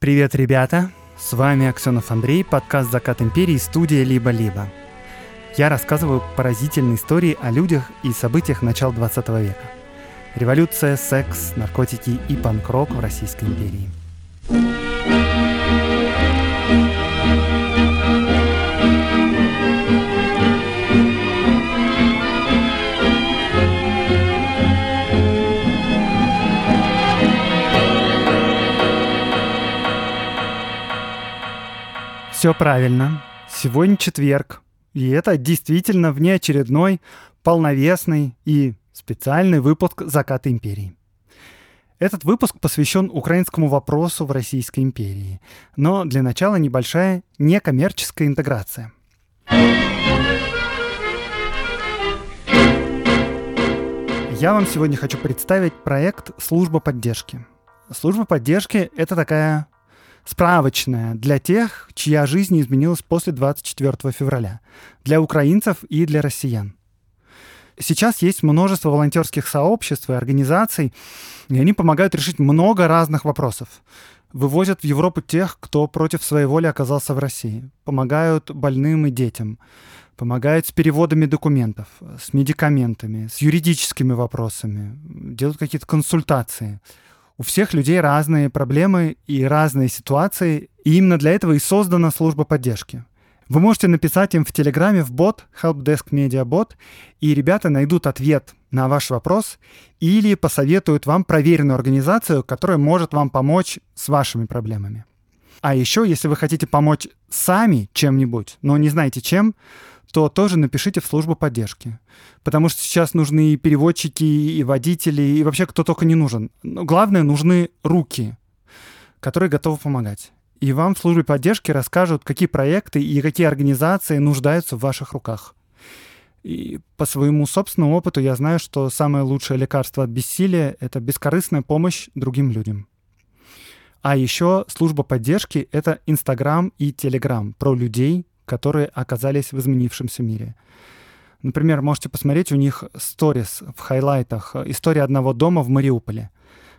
Привет, ребята! С вами Аксенов Андрей, подкаст «Закат империи», студия «Либо-либо». Я рассказываю поразительные истории о людях и событиях начала 20 века. Революция, секс, наркотики и панк-рок в Российской империи. Все правильно. Сегодня четверг. И это действительно внеочередной, полновесный и специальный выпуск «Заката империи». Этот выпуск посвящен украинскому вопросу в Российской империи. Но для начала небольшая некоммерческая интеграция. Я вам сегодня хочу представить проект «Служба поддержки». Служба поддержки — это такая справочная для тех, чья жизнь изменилась после 24 февраля, для украинцев и для россиян. Сейчас есть множество волонтерских сообществ и организаций, и они помогают решить много разных вопросов. Вывозят в Европу тех, кто против своей воли оказался в России. Помогают больным и детям. Помогают с переводами документов, с медикаментами, с юридическими вопросами. Делают какие-то консультации. У всех людей разные проблемы и разные ситуации, и именно для этого и создана служба поддержки. Вы можете написать им в Телеграме в бот, Helpdesk Media Bot, и ребята найдут ответ на ваш вопрос или посоветуют вам проверенную организацию, которая может вам помочь с вашими проблемами. А еще, если вы хотите помочь сами чем-нибудь, но не знаете чем, то тоже напишите в службу поддержки. Потому что сейчас нужны и переводчики, и водители, и вообще кто только не нужен. Но главное, нужны руки, которые готовы помогать. И вам в службе поддержки расскажут, какие проекты и какие организации нуждаются в ваших руках. И по своему собственному опыту я знаю, что самое лучшее лекарство от бессилия — это бескорыстная помощь другим людям. А еще служба поддержки — это Инстаграм и Телеграм про людей, которые оказались в изменившемся мире. Например, можете посмотреть у них сторис в хайлайтах «История одного дома в Мариуполе».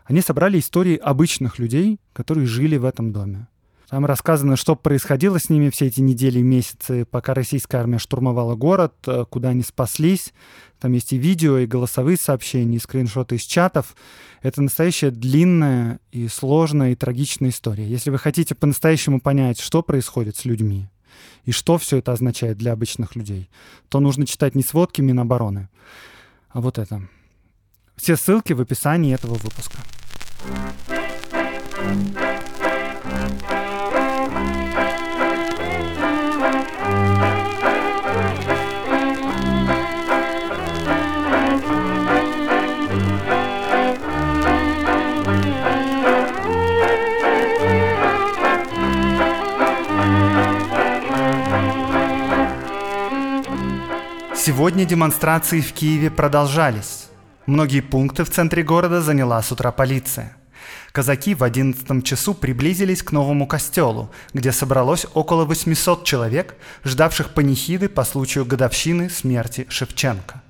Они собрали истории обычных людей, которые жили в этом доме. Там рассказано, что происходило с ними все эти недели и месяцы, пока российская армия штурмовала город, э, куда они спаслись. Там есть и видео, и голосовые сообщения, и скриншоты из чатов. Это настоящая длинная и сложная и трагичная история. Если вы хотите по-настоящему понять, что происходит с людьми, и что все это означает для обычных людей, то нужно читать не сводки Минобороны, а вот это. Все ссылки в описании этого выпуска. Сегодня демонстрации в Киеве продолжались. Многие пункты в центре города заняла с утра полиция. Казаки в 11 часу приблизились к новому костелу, где собралось около 800 человек, ждавших панихиды по случаю годовщины смерти Шевченко.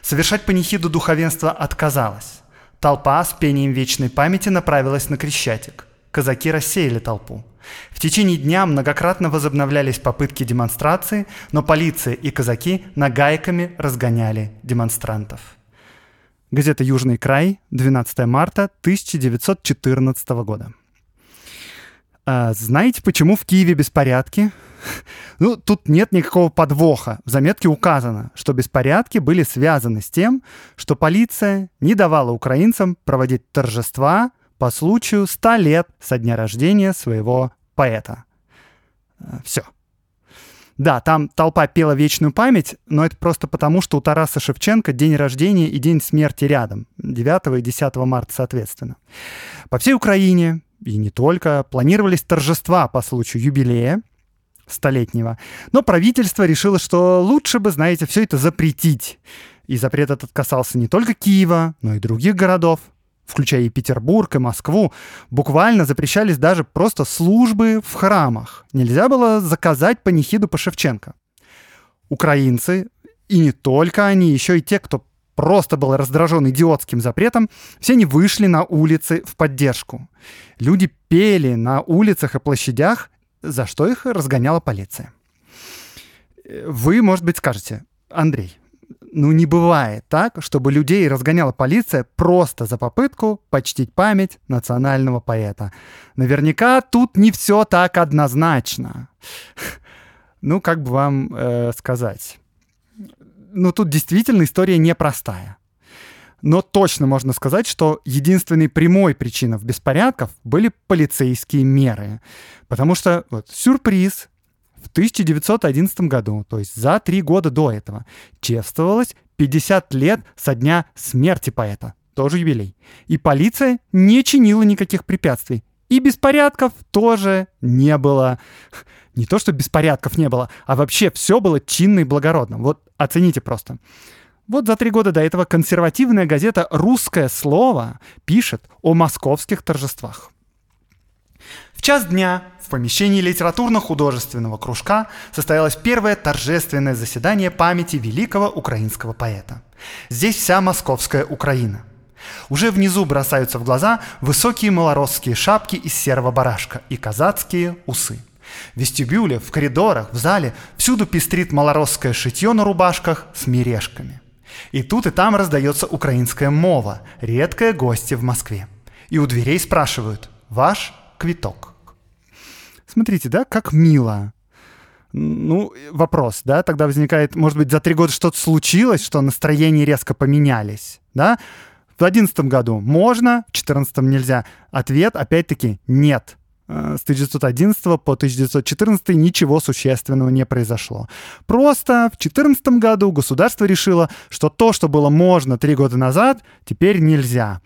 Совершать панихиду духовенство отказалось. Толпа с пением вечной памяти направилась на Крещатик. Казаки рассеяли толпу. В течение дня многократно возобновлялись попытки демонстрации, но полиция и казаки нагайками разгоняли демонстрантов. Газета «Южный край», 12 марта 1914 года. А знаете, почему в Киеве беспорядки? Ну, тут нет никакого подвоха. В заметке указано, что беспорядки были связаны с тем, что полиция не давала украинцам проводить торжества по случаю 100 лет со дня рождения своего поэта. Э, Все. Да, там толпа пела вечную память, но это просто потому, что у Тараса Шевченко день рождения и день смерти рядом, 9 и 10 марта соответственно. По всей Украине, и не только, планировались торжества по случаю юбилея столетнего, но правительство решило, что лучше бы, знаете, все это запретить. И запрет этот касался не только Киева, но и других городов включая и Петербург, и Москву, буквально запрещались даже просто службы в храмах. Нельзя было заказать панихиду по Шевченко. Украинцы, и не только они, еще и те, кто просто был раздражен идиотским запретом, все они вышли на улицы в поддержку. Люди пели на улицах и площадях, за что их разгоняла полиция. Вы, может быть, скажете, Андрей, ну не бывает так, чтобы людей разгоняла полиция просто за попытку почтить память национального поэта. Наверняка тут не все так однозначно. Ну, как бы вам э, сказать? Ну, тут действительно история непростая. Но точно можно сказать, что единственной прямой причиной беспорядков были полицейские меры. Потому что вот, сюрприз, в 1911 году, то есть за три года до этого, чествовалось 50 лет со дня смерти поэта, тоже юбилей. И полиция не чинила никаких препятствий. И беспорядков тоже не было. Не то, что беспорядков не было, а вообще все было чинно и благородно. Вот оцените просто. Вот за три года до этого консервативная газета «Русское слово» пишет о московских торжествах. Час дня в помещении литературно-художественного кружка состоялось первое торжественное заседание памяти великого украинского поэта. Здесь вся московская Украина. Уже внизу бросаются в глаза высокие малоросские шапки из серого барашка и казацкие усы. В вестибюле, в коридорах, в зале всюду пестрит малоросское шитье на рубашках с мережками. И тут и там раздается украинская мова, редкое гости в Москве. И у дверей спрашивают «Ваш квиток?» Смотрите, да, как мило. Ну, вопрос, да, тогда возникает, может быть, за три года что-то случилось, что настроения резко поменялись, да? В одиннадцатом году можно, в четырнадцатом нельзя. Ответ, опять-таки, нет. Э, с 1911 по 1914 ничего существенного не произошло. Просто в 2014 году государство решило, что то, что было можно три года назад, теперь нельзя.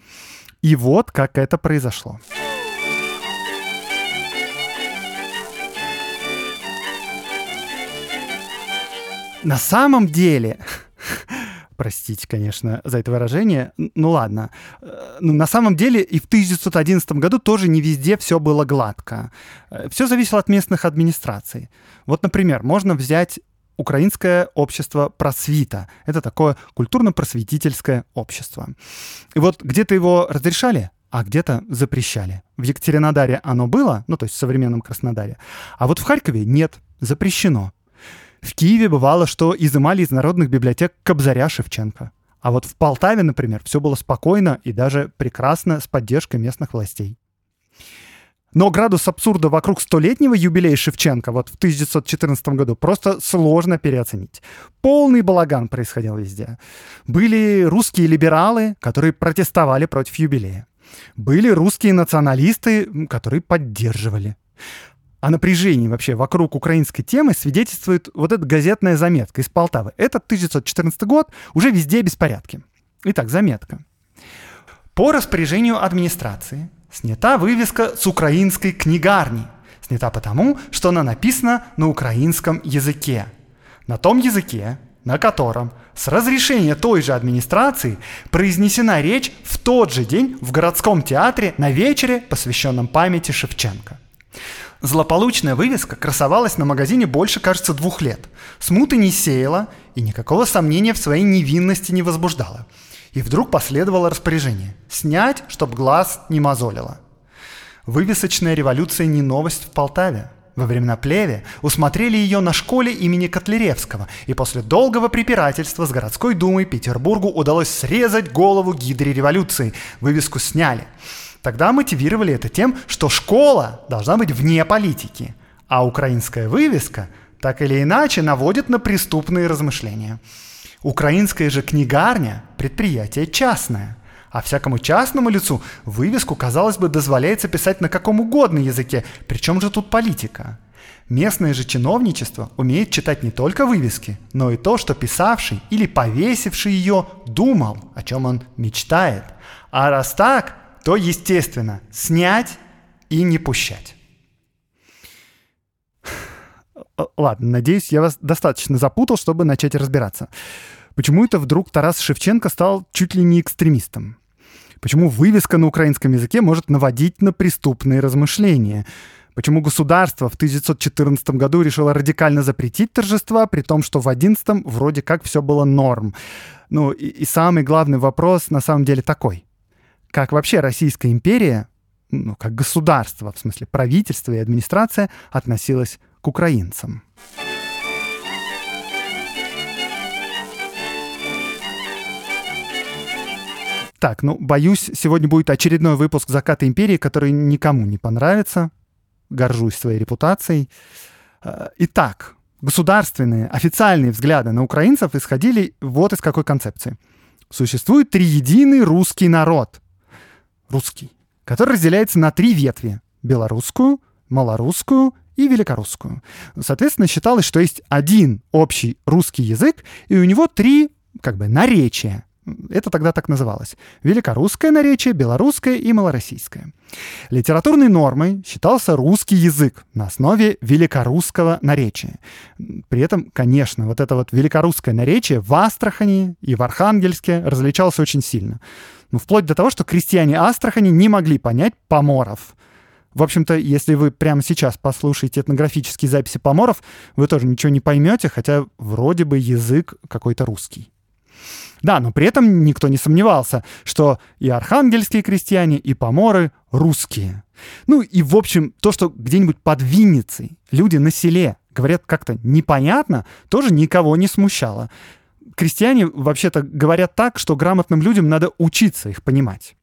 И вот как это произошло. На самом деле, простите, конечно, за это выражение, ну ладно, э, ну, на самом деле и в 1911 году тоже не везде все было гладко. Э, все зависело от местных администраций. Вот, например, можно взять Украинское общество просвита. Это такое культурно-просветительское общество. И вот где-то его разрешали, а где-то запрещали. В Екатеринодаре оно было, ну то есть в современном Краснодаре, а вот в Харькове нет, запрещено. В Киеве бывало, что изымали из народных библиотек Кобзаря Шевченко. А вот в Полтаве, например, все было спокойно и даже прекрасно с поддержкой местных властей. Но градус абсурда вокруг столетнего юбилея Шевченко вот в 1914 году просто сложно переоценить. Полный балаган происходил везде. Были русские либералы, которые протестовали против юбилея. Были русские националисты, которые поддерживали о напряжении вообще вокруг украинской темы свидетельствует вот эта газетная заметка из Полтавы. Это 1914 год, уже везде беспорядки. Итак, заметка. По распоряжению администрации снята вывеска с украинской книгарни. Снята потому, что она написана на украинском языке. На том языке, на котором с разрешения той же администрации произнесена речь в тот же день в городском театре на вечере, посвященном памяти Шевченко. Злополучная вывеска красовалась на магазине больше, кажется, двух лет. Смуты не сеяла и никакого сомнения в своей невинности не возбуждала. И вдруг последовало распоряжение – снять, чтобы глаз не мозолило. Вывесочная революция не новость в Полтаве. Во времена плеве усмотрели ее на школе имени Котляревского, и после долгого препирательства с городской думой Петербургу удалось срезать голову гидре революции. Вывеску сняли. Тогда мотивировали это тем, что школа должна быть вне политики, а украинская вывеска так или иначе наводит на преступные размышления. Украинская же книгарня – предприятие частное, а всякому частному лицу вывеску, казалось бы, дозволяется писать на каком угодно языке, причем же тут политика. Местное же чиновничество умеет читать не только вывески, но и то, что писавший или повесивший ее думал, о чем он мечтает. А раз так, то, естественно, снять и не пущать. Ладно, надеюсь, я вас достаточно запутал, чтобы начать разбираться. Почему это вдруг Тарас Шевченко стал чуть ли не экстремистом? Почему вывеска на украинском языке может наводить на преступные размышления? Почему государство в 1914 году решило радикально запретить торжества, при том, что в 11 вроде как все было норм. Ну и, и самый главный вопрос на самом деле такой. Как вообще Российская империя, ну как государство, в смысле правительство и администрация, относилась к украинцам? Так, ну, боюсь, сегодня будет очередной выпуск «Заката империи», который никому не понравится. Горжусь своей репутацией. Э, итак, государственные, официальные взгляды на украинцев исходили вот из какой концепции. Существует триединый русский народ. Русский. Который разделяется на три ветви. Белорусскую, малорусскую и великорусскую. Соответственно, считалось, что есть один общий русский язык, и у него три как бы наречия. Это тогда так называлось. Великорусское наречие, белорусское и малороссийское. Литературной нормой считался русский язык на основе великорусского наречия. При этом, конечно, вот это вот великорусское наречие в Астрахани и в Архангельске различалось очень сильно. Ну, вплоть до того, что крестьяне Астрахани не могли понять поморов. В общем-то, если вы прямо сейчас послушаете этнографические записи поморов, вы тоже ничего не поймете, хотя вроде бы язык какой-то русский. Да, но при этом никто не сомневался, что и архангельские крестьяне, и поморы русские. Ну и, в общем, то, что где-нибудь под Винницей люди на селе говорят как-то непонятно, тоже никого не смущало. Крестьяне вообще-то говорят так, что грамотным людям надо учиться их понимать.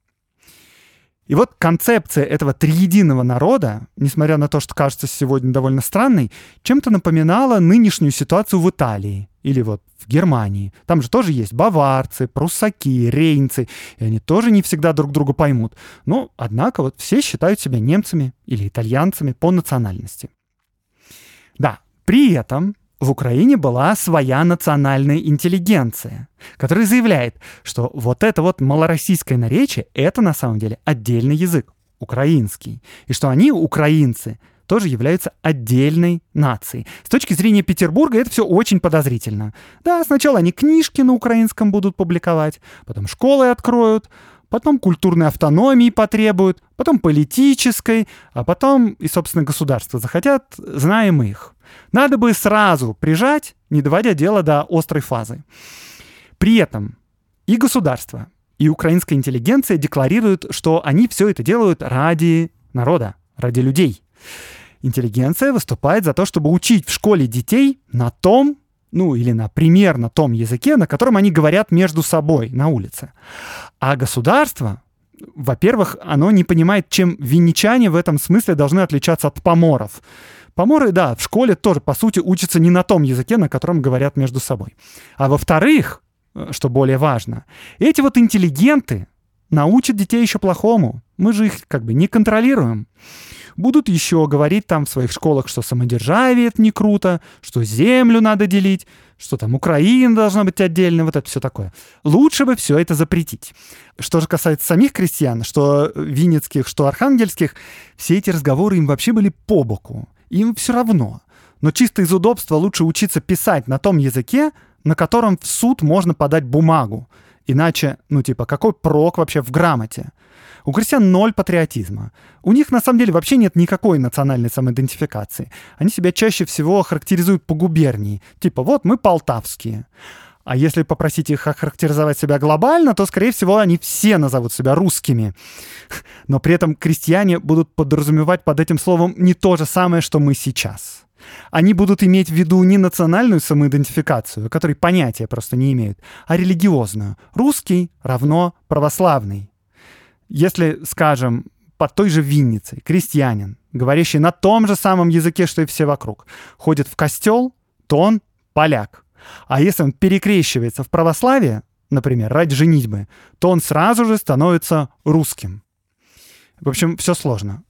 И вот концепция этого триединого народа, несмотря на то, что кажется сегодня довольно странной, чем-то напоминала нынешнюю ситуацию в Италии или вот в Германии. Там же тоже есть баварцы, пруссаки, рейнцы, и они тоже не всегда друг друга поймут. Но, однако, вот все считают себя немцами или итальянцами по национальности. Да, при этом в Украине была своя национальная интеллигенция, которая заявляет, что вот это вот малороссийское наречие — это на самом деле отдельный язык, украинский, и что они, украинцы, тоже являются отдельной нацией. С точки зрения Петербурга это все очень подозрительно. Да, сначала они книжки на украинском будут публиковать, потом школы откроют, потом культурной автономии потребуют, потом политической, а потом и, собственно, государства захотят, знаем их. Надо бы сразу прижать, не доводя дело до острой фазы. При этом и государство, и украинская интеллигенция декларируют, что они все это делают ради народа, ради людей. Интеллигенция выступает за то, чтобы учить в школе детей на том, ну или на примерно том языке, на котором они говорят между собой на улице. А государство, во-первых, оно не понимает, чем винничане в этом смысле должны отличаться от поморов. Поморы, да, в школе тоже, по сути, учатся не на том языке, на котором говорят между собой. А во-вторых, э, что более важно, эти вот интеллигенты научат детей еще плохому. Мы же их как бы не контролируем. Будут еще говорить там в своих школах, что самодержавие это не круто, что землю надо делить, что там Украина должна быть отдельной, вот это все такое. Лучше бы все это запретить. Что же касается самих крестьян, что винницких, что архангельских, все эти разговоры им вообще были по боку. Им все равно. Но чисто из удобства лучше учиться писать на том языке, на котором в суд можно подать бумагу. Иначе, ну типа, какой прок вообще в грамоте? У крестьян ноль патриотизма. У них на самом деле вообще нет никакой национальной самоидентификации. Они себя чаще всего характеризуют по губернии. Типа, вот мы полтавские. А если попросить их охарактеризовать себя глобально, то, скорее всего, они все назовут себя русскими. Но при этом крестьяне будут подразумевать под этим словом не то же самое, что мы сейчас. Они будут иметь в виду не национальную самоидентификацию, которой понятия просто не имеют, а религиозную. Русский равно православный. Если, скажем, под той же Винницей крестьянин, говорящий на том же самом языке, что и все вокруг, ходит в костел, то он поляк. А если он перекрещивается в православие, например, ради женитьбы, то он сразу же становится русским. В общем, все сложно.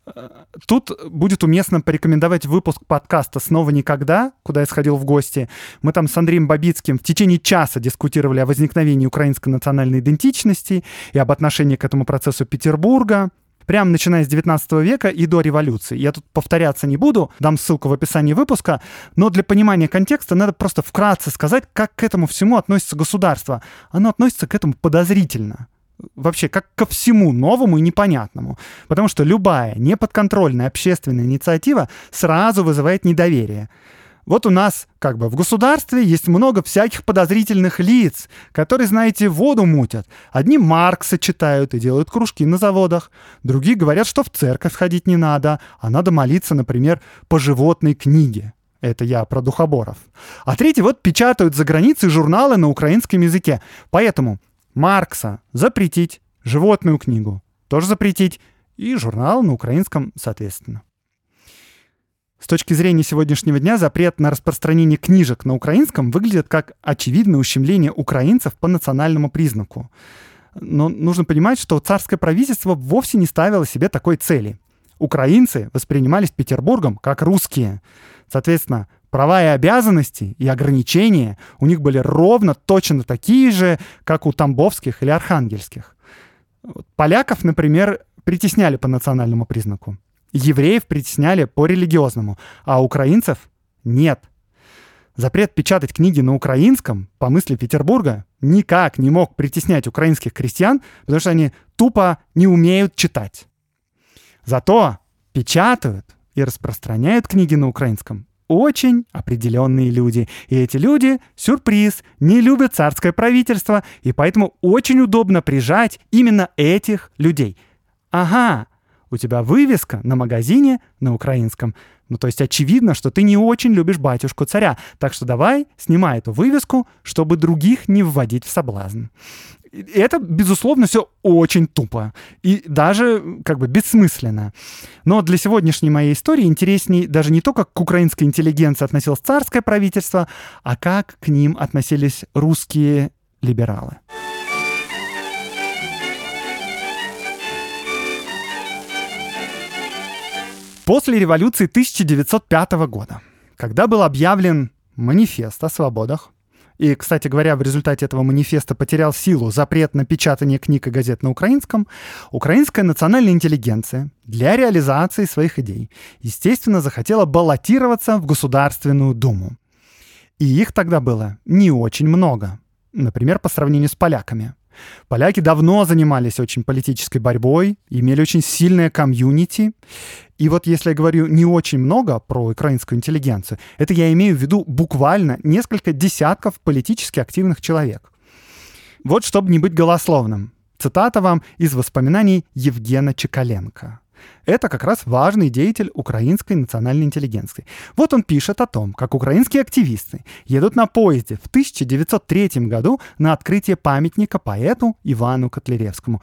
Тут будет уместно порекомендовать выпуск подкаста «Снова никогда», куда я сходил в гости. Мы там с Андреем Бабицким в течение часа дискутировали о возникновении украинской национальной идентичности и об отношении к этому процессу Петербурга, прямо начиная с 19 века и до революции. Я тут повторяться не буду, дам ссылку в описании выпуска, но для понимания контекста надо просто вкратце сказать, как к этому всему относится государство. Оно относится к этому подозрительно. вообще как ко всему новому и непонятному. Потому что любая неподконтрольная общественная инициатива сразу вызывает недоверие. Вот у нас как бы в государстве есть много всяких подозрительных лиц, которые, знаете, воду мутят. Одни Маркса читают и делают кружки на заводах, другие говорят, что в церковь ходить не надо, а надо молиться, например, по животной книге. Это я про духоборов. А третьи вот печатают за границей журналы на украинском языке. Поэтому Маркса запретить, животную книгу тоже запретить, и журнал на украинском соответственно. С точки зрения сегодняшнего дня запрет на распространение книжек на украинском выглядит как очевидное ущемление украинцев по национальному признаку. Но нужно понимать, что царское правительство вовсе не ставило себе такой цели. Украинцы воспринимались Петербургом как русские. Соответственно, права и обязанности и ограничения у них были ровно точно такие же, как у тамбовских или архангельских. Поляков, например, притесняли по национальному признаку. Евреев притесняли по религиозному, а украинцев нет. Запрет печатать книги на украинском, по мысли Петербурга, никак не мог притеснять украинских крестьян, потому что они тупо не умеют читать. Зато печатают и распространяют книги на украинском очень определенные люди. И эти люди, сюрприз, не любят царское правительство, и поэтому очень удобно прижать именно этих людей. Ага, у тебя вывеска на магазине на украинском. Ну, то есть очевидно, что ты не очень любишь батюшку царя. Так что давай, снимай эту вывеску, чтобы других не вводить в соблазн. И это, безусловно, все очень тупо и даже как бы бессмысленно. Но для сегодняшней моей истории интереснее даже не то, как к украинской интеллигенции относилось царское правительство, а как к ним относились русские либералы. После революции 1905 года, когда был объявлен манифест о свободах, и, кстати говоря, в результате этого манифеста потерял силу запрет на печатание книг и газет на украинском, украинская национальная интеллигенция для реализации своих идей, естественно, захотела баллотироваться в Государственную Думу. И их тогда было не очень много. Например, по сравнению с поляками. Поляки давно занимались очень политической борьбой, имели очень сильное комьюнити. И вот если я говорю не очень много про украинскую интеллигенцию, это я имею в виду буквально несколько десятков политически активных человек. Вот чтобы не быть голословным. Цитата вам из воспоминаний Евгена Чекаленко. Это как раз важный деятель украинской национальной интеллигенции. Вот он пишет о том, как украинские активисты едут на поезде в 1903 году на открытие памятника поэту Ивану Котляревскому.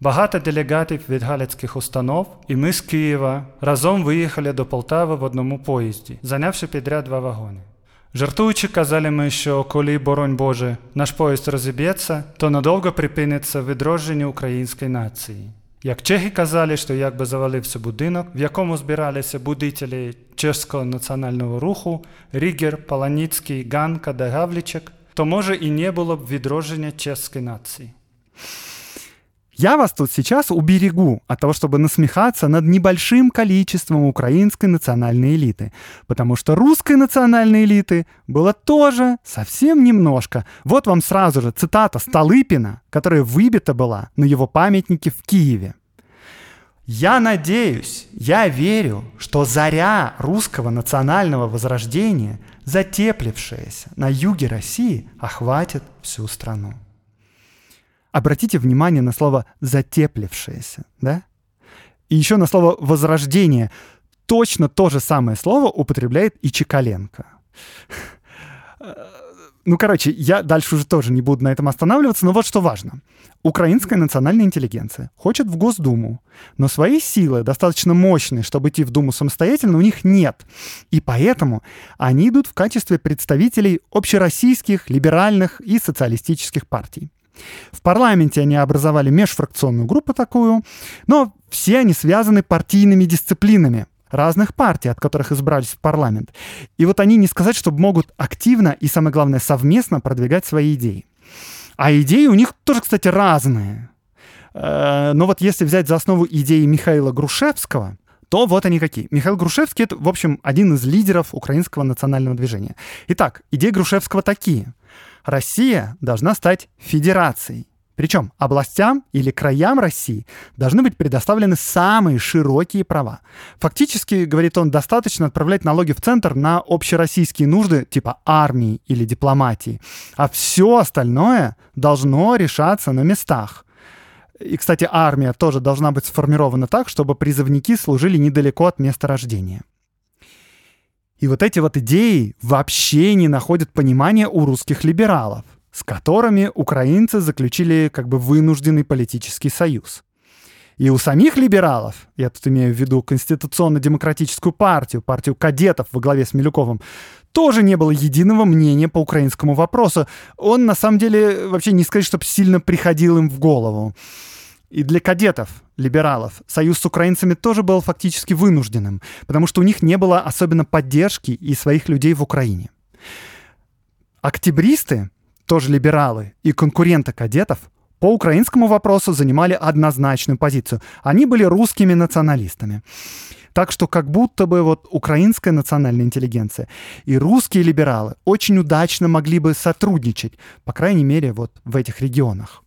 Багато делегатів від галицьких установ, і ми з Києва разом виїхали до Полтави в одному поїзді, зайнявши підряд два вагони. Жартуючи, казали ми, що коли, боронь Боже, наш поїзд розіб'ється, то надовго припиниться відродження української нації. Як чехи казали, що якби завалився будинок, в якому збиралися будителі чеського національного руху, Рігер, Паланіцький, Ганка да Гавлічек, то може і не було б відродження чеської нації. Я вас тут сейчас уберегу от того, чтобы насмехаться над небольшим количеством украинской национальной элиты, потому что русской национальной элиты было тоже совсем немножко. Вот вам сразу же цитата Столыпина, которая выбита была на его памятнике в Киеве. Я надеюсь, я верю, что заря русского национального возрождения, затеплившаяся на юге России, охватит всю страну. Обратите внимание на слово «затеплившееся», да? И еще на слово «возрождение». Точно то же самое слово употребляет и Чекаленко. Ну, короче, я дальше уже тоже не буду на этом останавливаться, но вот что важно. Украинская национальная интеллигенция хочет в Госдуму, но свои силы достаточно мощные, чтобы идти в Думу самостоятельно, у них нет. И поэтому они идут в качестве представителей общероссийских, либеральных и социалистических партий. В парламенте они образовали межфракционную группу такую, но все они связаны партийными дисциплинами разных партий, от которых избрались в парламент. И вот они не сказать, что могут активно и, самое главное, совместно продвигать свои идеи. А идеи у них тоже, кстати, разные. Э, но вот если взять за основу идеи Михаила Грушевского, то вот они какие. Михаил Грушевский — это, в общем, один из лидеров украинского национального движения. Итак, идеи Грушевского такие. Россия должна стать федерацией. Причем областям или краям России должны быть предоставлены самые широкие права. Фактически, говорит он, достаточно отправлять налоги в центр на общероссийские нужды типа армии или дипломатии, а все остальное должно решаться на местах. И, кстати, армия тоже должна быть сформирована так, чтобы призывники служили недалеко от места рождения. И вот эти вот идеи вообще не находят понимания у русских либералов с которыми украинцы заключили как бы вынужденный политический союз. И у самих либералов, я тут имею в виду Конституционно-демократическую партию, партию кадетов во главе с Милюковым, тоже не было единого мнения по украинскому вопросу. Он, на самом деле, вообще не сказать, чтобы сильно приходил им в голову. И для кадетов, либералов, союз с украинцами тоже был фактически вынужденным, потому что у них не было особенно поддержки и своих людей в Украине. Октябристы, тоже либералы и конкуренты кадетов, по украинскому вопросу занимали однозначную позицию. Они были русскими националистами. Так что как будто бы вот украинская национальная интеллигенция и русские либералы очень удачно могли бы сотрудничать, по крайней мере, вот в этих регионах.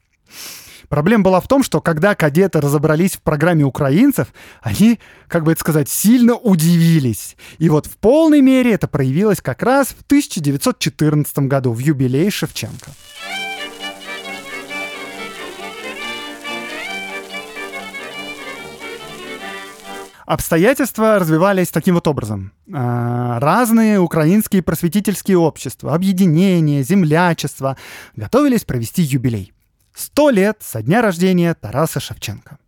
Проблема была в том, что когда кадеты разобрались в программе украинцев, они, как бы это сказать, сильно удивились. И вот в полной мере это проявилось как раз в 1914 году, в юбилей Шевченко. Обстоятельства развивались таким вот образом. А, разные украинские просветительские общества, объединения, землячества готовились провести юбилей. Сто лет со дня рождения Тараса Шевченко.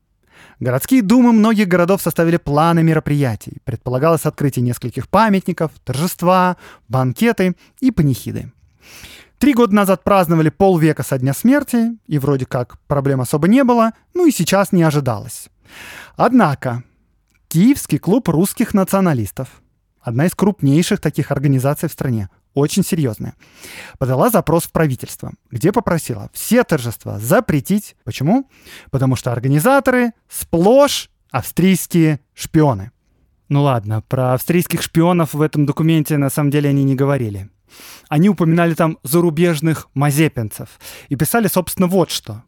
Городские думы многих городов составили планы мероприятий. Предполагалось открытие нескольких памятников, торжества, банкеты и панихиды. Три года назад праздновали полвека со дня смерти, и вроде как проблем особо не было, ну и сейчас не ожидалось. Однако Киевский клуб русских националистов, одна из крупнейших таких организаций в стране, очень серьезная, подала запрос в правительство, где попросила все торжества запретить. Почему? Потому что организаторы сплошь австрийские шпионы. Ну ладно, про австрийских шпионов в этом документе на самом деле они не говорили. Они упоминали там зарубежных мазепинцев и писали, собственно, вот что.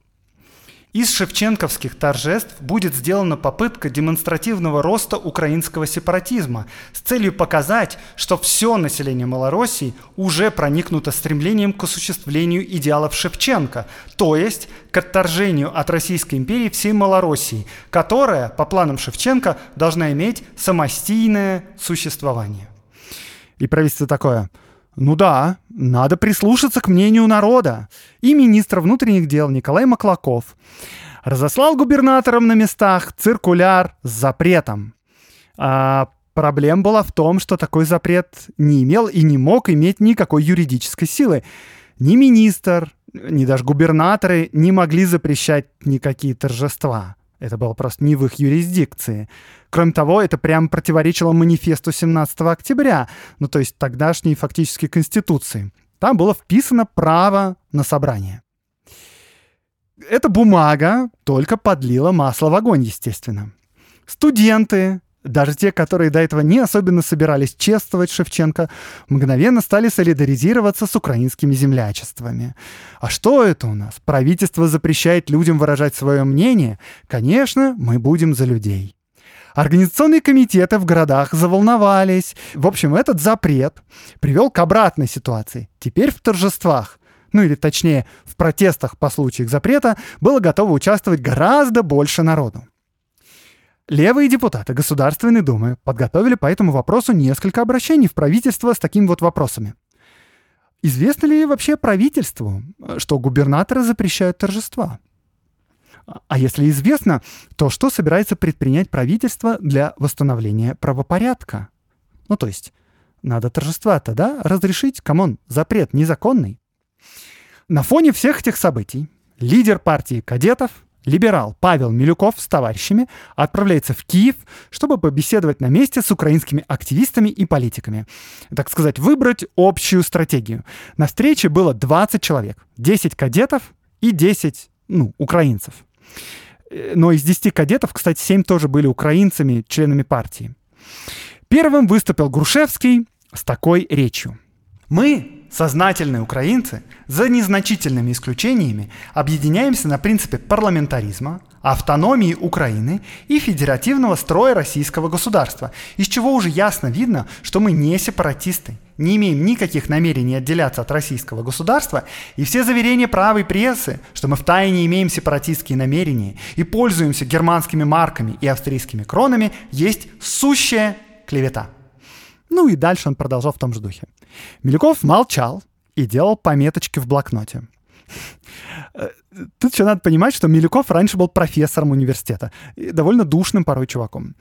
Из шевченковских торжеств будет сделана попытка демонстративного роста украинского сепаратизма с целью показать, что все население Малороссии уже проникнуто стремлением к осуществлению идеалов Шевченко, то есть к отторжению от Российской империи всей Малороссии, которая, по планам Шевченко, должна иметь самостийное существование. И правительство такое – ну да, надо прислушаться к мнению народа. И министр внутренних дел Николай Маклаков разослал губернаторам на местах циркуляр с запретом. А проблема была в том, что такой запрет не имел и не мог иметь никакой юридической силы. Ни министр, ни даже губернаторы не могли запрещать никакие торжества. Это было просто не в их юрисдикции. Кроме того, это прямо противоречило манифесту 17 октября, ну то есть тогдашней фактически конституции. Там было вписано право на собрание. Эта бумага только подлила масло в огонь, естественно. Студенты, даже те, которые до этого не особенно собирались чествовать Шевченко, мгновенно стали солидаризироваться с украинскими землячествами. А что это у нас? Правительство запрещает людям выражать свое мнение? Конечно, мы будем за людей. Организационные комитеты в городах заволновались. В общем, этот запрет привел к обратной ситуации. Теперь в торжествах ну или точнее в протестах по случаю их запрета, было готово участвовать гораздо больше народу. Левые депутаты Государственной Думы подготовили по этому вопросу несколько обращений в правительство с такими вот вопросами. Известно ли вообще правительству, что губернаторы запрещают торжества? А если известно, то что собирается предпринять правительство для восстановления правопорядка? Ну, то есть, надо торжества тогда разрешить, come on, запрет незаконный. На фоне всех этих событий лидер партии кадетов либерал Павел Милюков с товарищами отправляется в Киев, чтобы побеседовать на месте с украинскими активистами и политиками. Так сказать, выбрать общую стратегию. На встрече было 20 человек. 10 кадетов и 10 ну, украинцев. Э, но из 10 кадетов, кстати, 7 тоже были украинцами, членами партии. Первым выступил Грушевский с такой речью. «Мы сознательные украинцы, за незначительными исключениями, объединяемся на принципе парламентаризма, автономии Украины и федеративного строя российского государства, из чего уже ясно видно, что мы не сепаратисты, не имеем никаких намерений отделяться от российского государства, и все заверения правой прессы, что мы втайне имеем сепаратистские намерения и пользуемся германскими марками и австрийскими кронами, есть сущая клевета. Ну и дальше он продолжал в том же духе. Милюков молчал и делал пометочки в блокноте. Э, тут еще надо понимать, что Милюков раньше был профессором университета, довольно душным порой чуваком.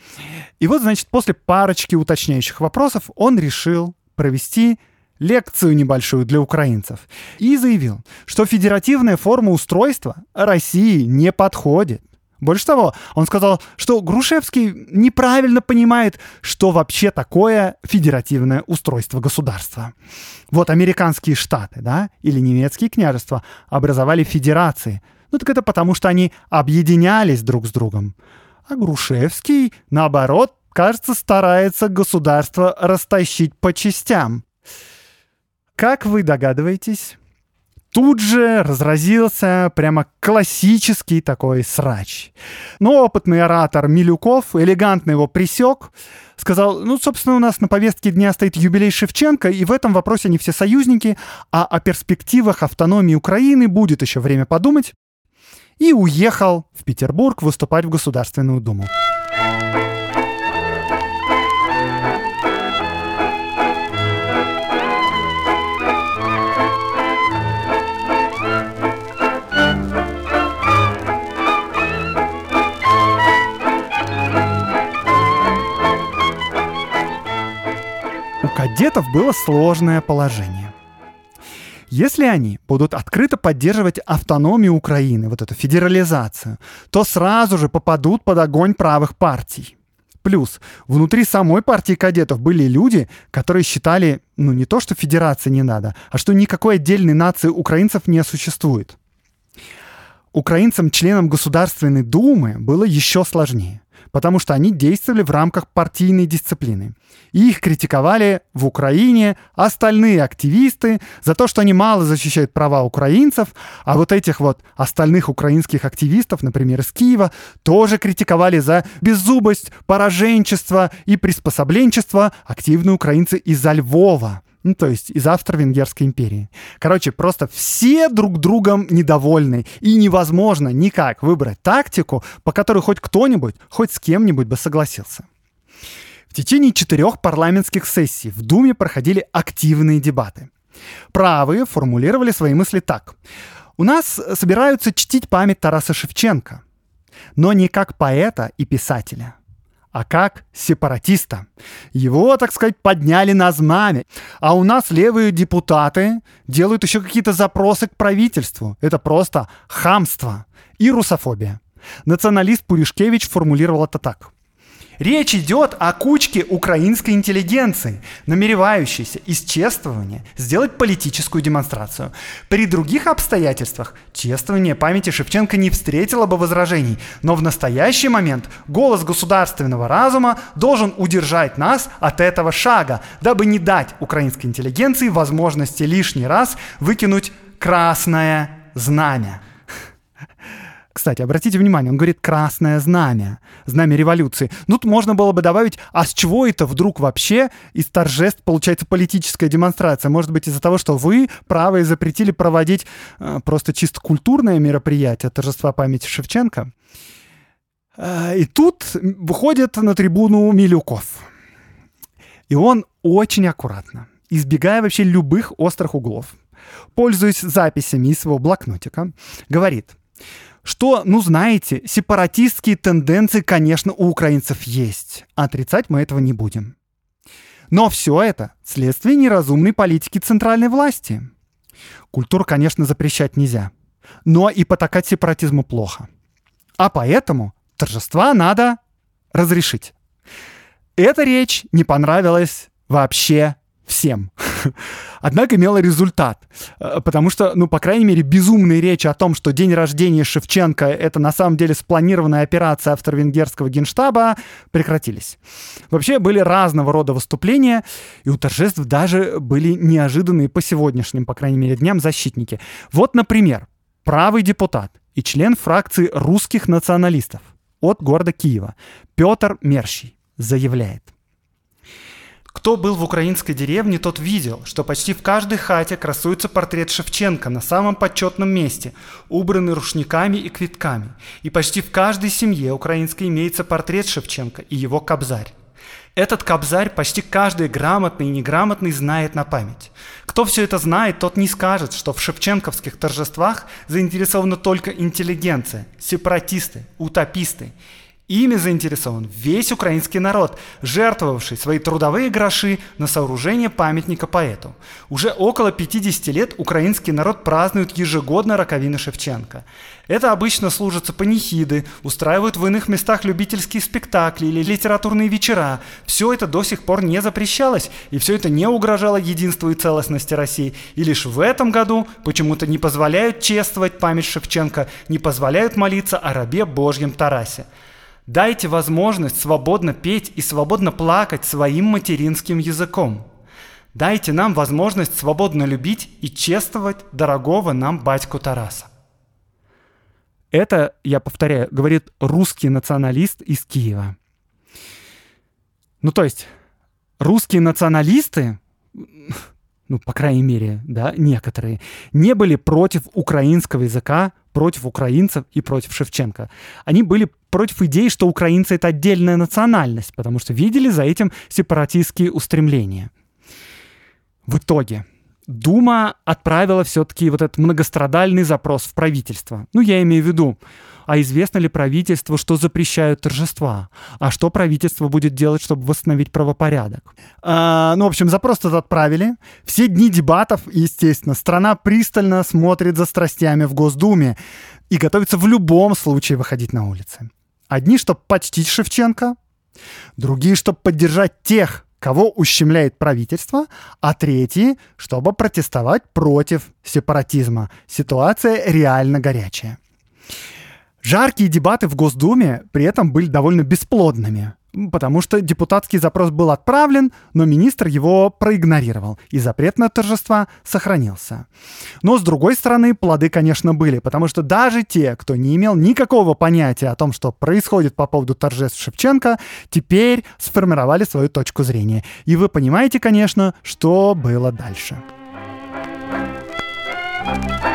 И вот, значит, после парочки уточняющих вопросов он решил провести лекцию небольшую для украинцев и заявил, что федеративная форма устройства России не подходит. Больше того, он сказал, что Грушевский неправильно понимает, что вообще такое федеративное устройство государства. Вот американские штаты, да, или немецкие княжества образовали федерации. Ну так это потому, что они объединялись друг с другом. А Грушевский, наоборот, кажется, старается государство растащить по частям. Как вы догадываетесь, тут же разразился прямо классический такой срач. Но опытный оратор Милюков элегантно его присек, сказал, ну, собственно, у нас на повестке дня стоит юбилей Шевченко, и в этом вопросе они все союзники, а о перспективах автономии Украины будет еще время подумать, и уехал в Петербург выступать в Государственную Думу. Кадетов было сложное положение. Если они будут открыто поддерживать автономию Украины, вот эту федерализацию, то сразу же попадут под огонь правых партий. Плюс внутри самой партии кадетов были люди, которые считали, ну не то, что федерации не надо, а что никакой отдельной нации украинцев не существует. Украинцам, членам Государственной Думы, было еще сложнее потому что они действовали в рамках партийной дисциплины. И их критиковали в Украине остальные активисты за то, что они мало защищают права украинцев, а вот этих вот остальных украинских активистов, например, из Киева, тоже критиковали за беззубость, пораженчество и приспособленчество активные украинцы из-за Львова ну, то есть из Австро-Венгерской империи. Короче, просто все друг другом недовольны, и невозможно никак выбрать тактику, по которой хоть кто-нибудь, хоть с кем-нибудь бы согласился. В течение четырех парламентских сессий в Думе проходили активные дебаты. Правые формулировали свои мысли так. У нас собираются чтить память Тараса Шевченко, но не как поэта и писателя – а как сепаратиста. Его, так сказать, подняли на знамя. А у нас левые депутаты делают еще какие-то запросы к правительству. Это просто хамство и русофобия. Националист Пуришкевич формулировал это так. Речь идет о кучке украинской интеллигенции, намеревающейся из чествования сделать политическую демонстрацию. При других обстоятельствах чествование памяти Шевченко не встретило бы возражений, но в настоящий момент голос государственного разума должен удержать нас от этого шага, дабы не дать украинской интеллигенции возможности лишний раз выкинуть красное знамя. Кстати, обратите внимание, он говорит «красное знамя», знамя революции. Ну, тут можно было бы добавить, а с чего это вдруг вообще из торжеств получается политическая демонстрация? Может быть, из-за того, что вы, правые, запретили проводить э, просто чисто культурное мероприятие, торжества памяти Шевченко? Э, и тут выходит на трибуну Милюков. И он очень аккуратно, избегая вообще любых острых углов, пользуясь записями из своего блокнотика, говорит – что, ну знаете, сепаратистские тенденции, конечно, у украинцев есть. Отрицать мы этого не будем. Но все это следствие неразумной политики центральной власти. Культуру, конечно, запрещать нельзя. Но и потакать сепаратизму плохо. А поэтому торжества надо разрешить. Эта речь не понравилась вообще всем. однако имела результат. Э, потому что, ну, по крайней мере, безумные речи о том, что день рождения Шевченко — это на самом деле спланированная операция австро-венгерского генштаба, прекратились. Вообще были разного рода выступления, и у торжеств даже были неожиданные по сегодняшним, по крайней мере, дням защитники. Вот, например, правый депутат и член фракции русских националистов от города Киева Петр Мерщий заявляет. Кто был в украинской деревне, тот видел, что почти в каждой хате красуется портрет Шевченко на самом почетном месте, убранный рушниками и квитками. И почти в каждой семье украинской имеется портрет Шевченко и его кобзарь. Этот кобзарь почти каждый грамотный и неграмотный знает на память. Кто все это знает, тот не скажет, что в шевченковских торжествах заинтересована только интеллигенция, сепаратисты, утописты Ими заинтересован весь украинский народ, жертвовавший свои трудовые гроши на сооружение памятника поэту. Уже около 50 лет украинский народ празднует ежегодно роковины Шевченко. Это обычно служатся панихиды, устраивают в иных местах любительские спектакли или литературные вечера. Все это до сих пор не запрещалось, и все это не угрожало единству и целостности России. И лишь в этом году почему-то не позволяют чествовать память Шевченко, не позволяют молиться о рабе Божьем Тарасе. Дайте возможность свободно петь и свободно плакать своим материнским языком. Дайте нам возможность свободно любить и чествовать дорогого нам батьку Тараса. Это, я повторяю, говорит русский националист из Киева. Ну, то есть, русские националисты, ну, по крайней мере, да, некоторые, не были против украинского языка, против украинцев и против Шевченко. Они были против идеи, что украинцы — это отдельная национальность, потому что видели за этим сепаратистские устремления. В итоге Дума отправила все-таки вот этот многострадальный запрос в правительство. Ну, я имею в виду, а известно ли правительству, что запрещают торжества? А что правительство будет делать, чтобы восстановить правопорядок? А, ну, в общем, запрос этот отправили. Все дни дебатов, естественно, страна пристально смотрит за страстями в Госдуме и готовится в любом случае выходить на улицы. Одни, чтобы почтить Шевченко, другие, чтобы поддержать тех, кого ущемляет правительство, а третьи, чтобы протестовать против сепаратизма. Ситуация реально горячая. Жаркие дебаты в Госдуме при этом были довольно бесплодными, потому что депутатский запрос был отправлен, но министр его проигнорировал, и запрет на торжества сохранился. Но, с другой стороны, плоды, конечно, были, потому что даже те, кто не имел никакого понятия о том, что происходит по поводу торжеств Шевченко, теперь сформировали свою точку зрения. И вы понимаете, конечно, что было дальше. thank you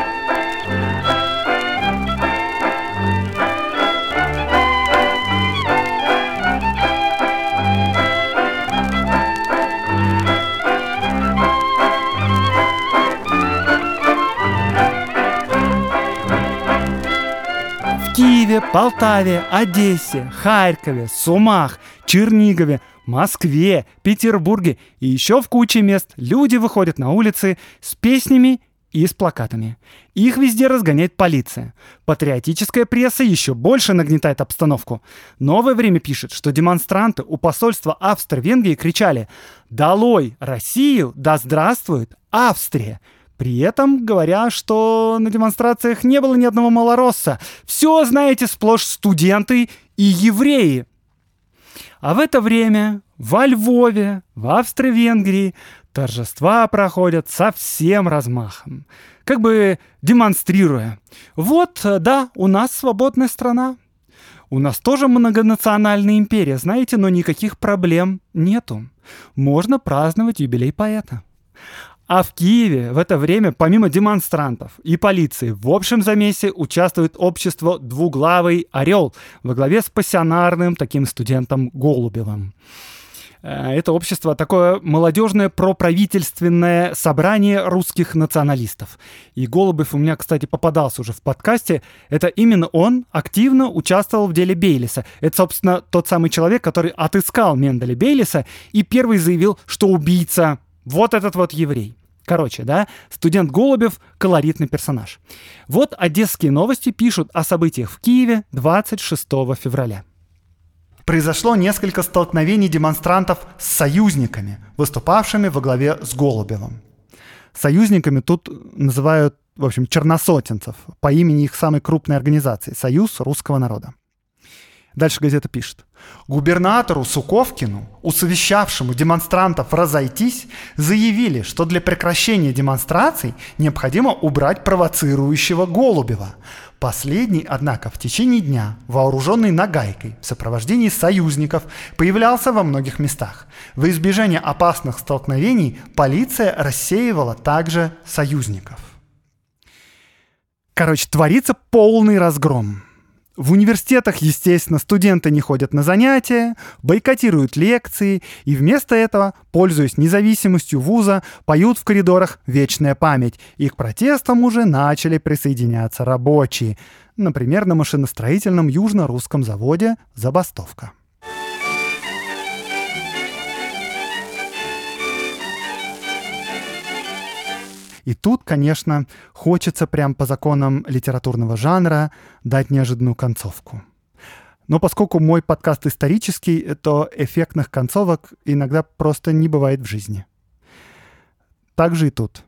Киеве, Полтаве, Одессе, Харькове, Сумах, Чернигове, Москве, Петербурге и еще в куче мест люди выходят на улицы с песнями и с плакатами. Их везде разгоняет полиция. Патриотическая пресса еще больше нагнетает обстановку. Новое время пишет, что демонстранты у посольства Австро-Венгрии кричали «Долой Россию! Да здравствует Австрия!» При этом говоря, что на демонстрациях не было ни одного малоросса. Все, знаете, сплошь студенты и евреи. А в это время во Львове, в Австро-Венгрии торжества проходят со всем размахом. Как бы демонстрируя. Вот, да, у нас свободная страна. У нас тоже многонациональная империя, знаете, но никаких проблем нету. Можно праздновать юбилей поэта. А в Киеве в это время, помимо демонстрантов и полиции, в общем замесе участвует общество «Двуглавый орел» во главе с пассионарным таким студентом Голубевым. Э, это общество такое молодежное проправительственное собрание русских националистов. И Голубев у меня, кстати, попадался уже в подкасте. Это именно он активно участвовал в деле Бейлиса. Это, собственно, тот самый человек, который отыскал Менделя Бейлиса и первый заявил, что убийца вот этот вот еврей. Короче, да, студент Голубев — колоритный персонаж. Вот одесские новости пишут о событиях в Киеве 26 февраля. произошло несколько столкновений демонстрантов с союзниками, выступавшими во главе с Голубевым. Союзниками тут называют, в общем, черносотенцев по имени их самой крупной организации – Союз русского народа. Дальше газета пишет. Губернатору Суковкину, усовещавшему демонстрантов разойтись, заявили, что для прекращения демонстраций необходимо убрать провоцирующего Голубева. Последний, однако, в течение дня, вооруженный нагайкой, в сопровождении союзников, появлялся во многих местах. В избежание опасных столкновений полиция рассеивала также союзников. Короче, творится полный разгром. В университетах, естественно, студенты не ходят на занятия, бойкотируют лекции и вместо этого, пользуясь независимостью вуза, поют в коридорах «Вечная память». И к протестам уже начали присоединяться рабочие. Например, на машиностроительном южно-русском заводе «Забастовка». И тут, конечно, хочется прям по законам литературного жанра дать неожиданную концовку. Но поскольку мой подкаст исторический, то эффектных концовок иногда просто не бывает в жизни. Так же и тут.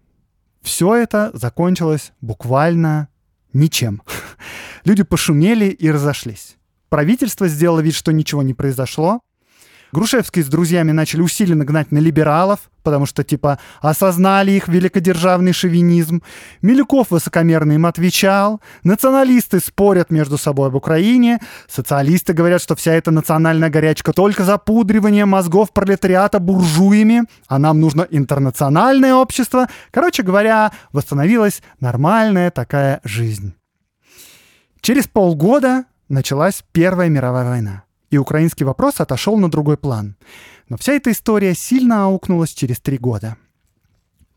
Все это закончилось буквально ничем. Люди пошумели и разошлись. Правительство сделало вид, что ничего не произошло, Грушевский с друзьями начали усиленно гнать на либералов, потому что, типа, осознали их великодержавный шовинизм. Милюков высокомерно им отвечал. Националисты спорят между собой об Украине. Социалисты говорят, что вся эта национальная горячка только запудривание мозгов пролетариата буржуями, а нам нужно интернациональное общество. Короче говоря, восстановилась нормальная такая жизнь. Через полгода началась Первая мировая война и украинский вопрос отошел на другой план. Но вся эта история сильно аукнулась через три года.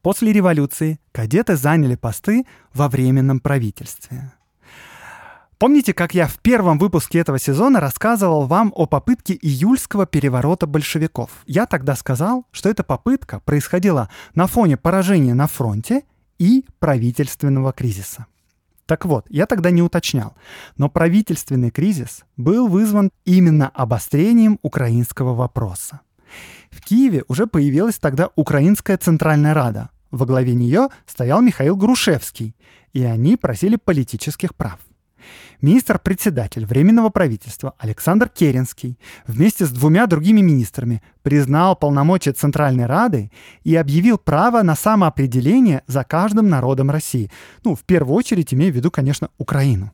После революции кадеты заняли посты во временном правительстве. Помните, как я в первом выпуске этого сезона рассказывал вам о попытке июльского переворота большевиков? Я тогда сказал, что эта попытка происходила на фоне поражения на фронте и правительственного кризиса. Так вот, я тогда не уточнял, но правительственный кризис был вызван именно обострением украинского вопроса. В Киеве уже появилась тогда Украинская Центральная Рада. Во главе нее стоял Михаил Грушевский, и они просили политических прав. Министр-председатель Временного правительства Александр Керенский вместе с двумя другими министрами признал полномочия Центральной Рады и объявил право на самоопределение за каждым народом России. Ну, в первую очередь имея в виду, конечно, Украину.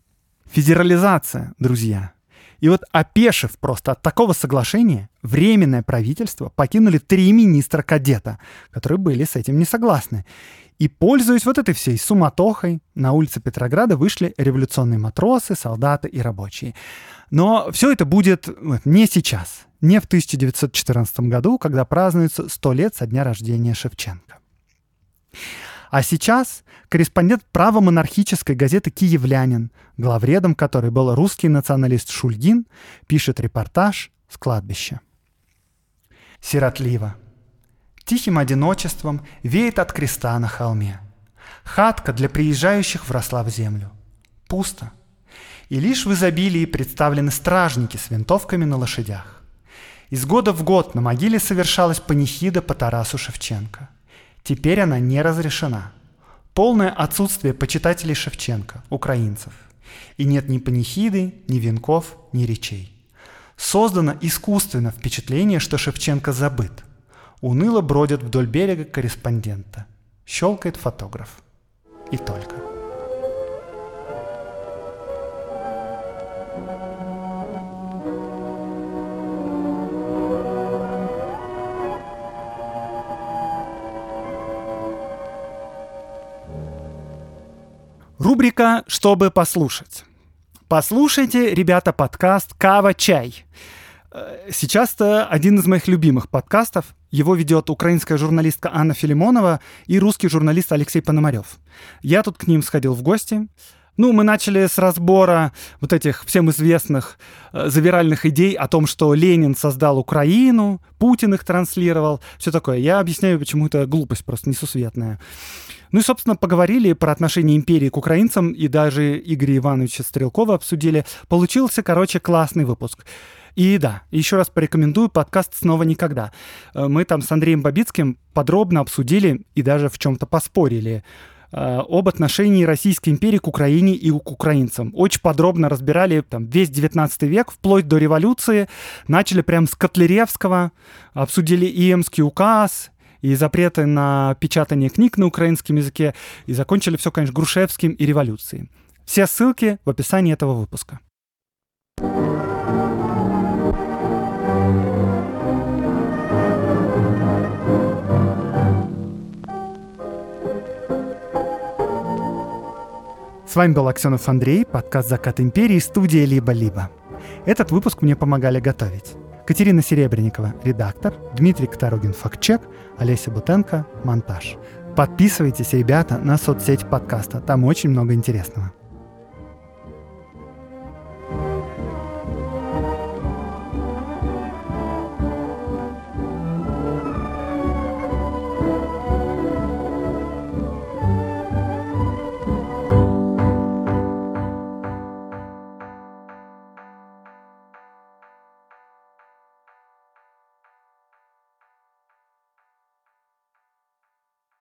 Федерализация, друзья. И вот опешив просто от такого соглашения, Временное правительство покинули три министра кадета, которые были с этим не согласны. И, пользуясь вот этой всей суматохой, на улице Петрограда вышли революционные матросы, солдаты и рабочие. Но все это будет не сейчас, не в 1914 году, когда празднуется 100 лет со дня рождения Шевченко. А сейчас корреспондент правомонархической газеты «Киевлянин», главредом которой был русский националист Шульгин, пишет репортаж с кладбища. Сиротливо – Тихим одиночеством веет от креста на холме. Хатка для приезжающих вросла в землю. Пусто. И лишь в изобилии представлены стражники с винтовками на лошадях. Из года в год на могиле совершалась панихида по Тарасу Шевченко. Теперь она не разрешена. Полное отсутствие почитателей Шевченко, украинцев. И нет ни панихиды, ни венков, ни речей. Создано искусственно впечатление, что Шевченко забыт – Уныло бродят вдоль берега корреспондента. Щелкает фотограф. И только. Рубрика «Чтобы послушать». Послушайте, ребята, подкаст «Кава-чай». Э, сейчас это один из моих любимых подкастов. Его ведет украинская журналистка Анна Филимонова и русский журналист Алексей Пономарев. Я тут к ним сходил в гости. Ну, мы начали с разбора вот этих всем известных э, завиральных идей о том, что Ленин создал Украину, Путин их транслировал, все такое. Я объясняю, почему это глупость просто несусветная. Ну и, собственно, поговорили про отношение империи к украинцам, и даже Игоря Ивановича Стрелкова обсудили. Получился, короче, классный выпуск. И да, еще раз порекомендую подкаст «Снова никогда». Э, мы там с Андреем Бабицким подробно обсудили и даже в чем-то поспорили э, об отношении Российской империи к Украине и к украинцам. Очень подробно разбирали там, весь 19 век, вплоть до революции. Начали прям с Котляревского, обсудили Иемский указ, и запреты на печатание книг на украинском языке, и закончили все, конечно, Грушевским и революцией. Все ссылки в описании этого выпуска. С вами был Аксенов Андрей, подкаст «Закат империи», студия «Либо-либо». Этот выпуск мне помогали готовить. Катерина Серебренникова – редактор, Дмитрий Кторогин – фактчек, Олеся Бутенко – монтаж. Подписывайтесь, ребята, на соцсеть подкаста, там очень много интересного.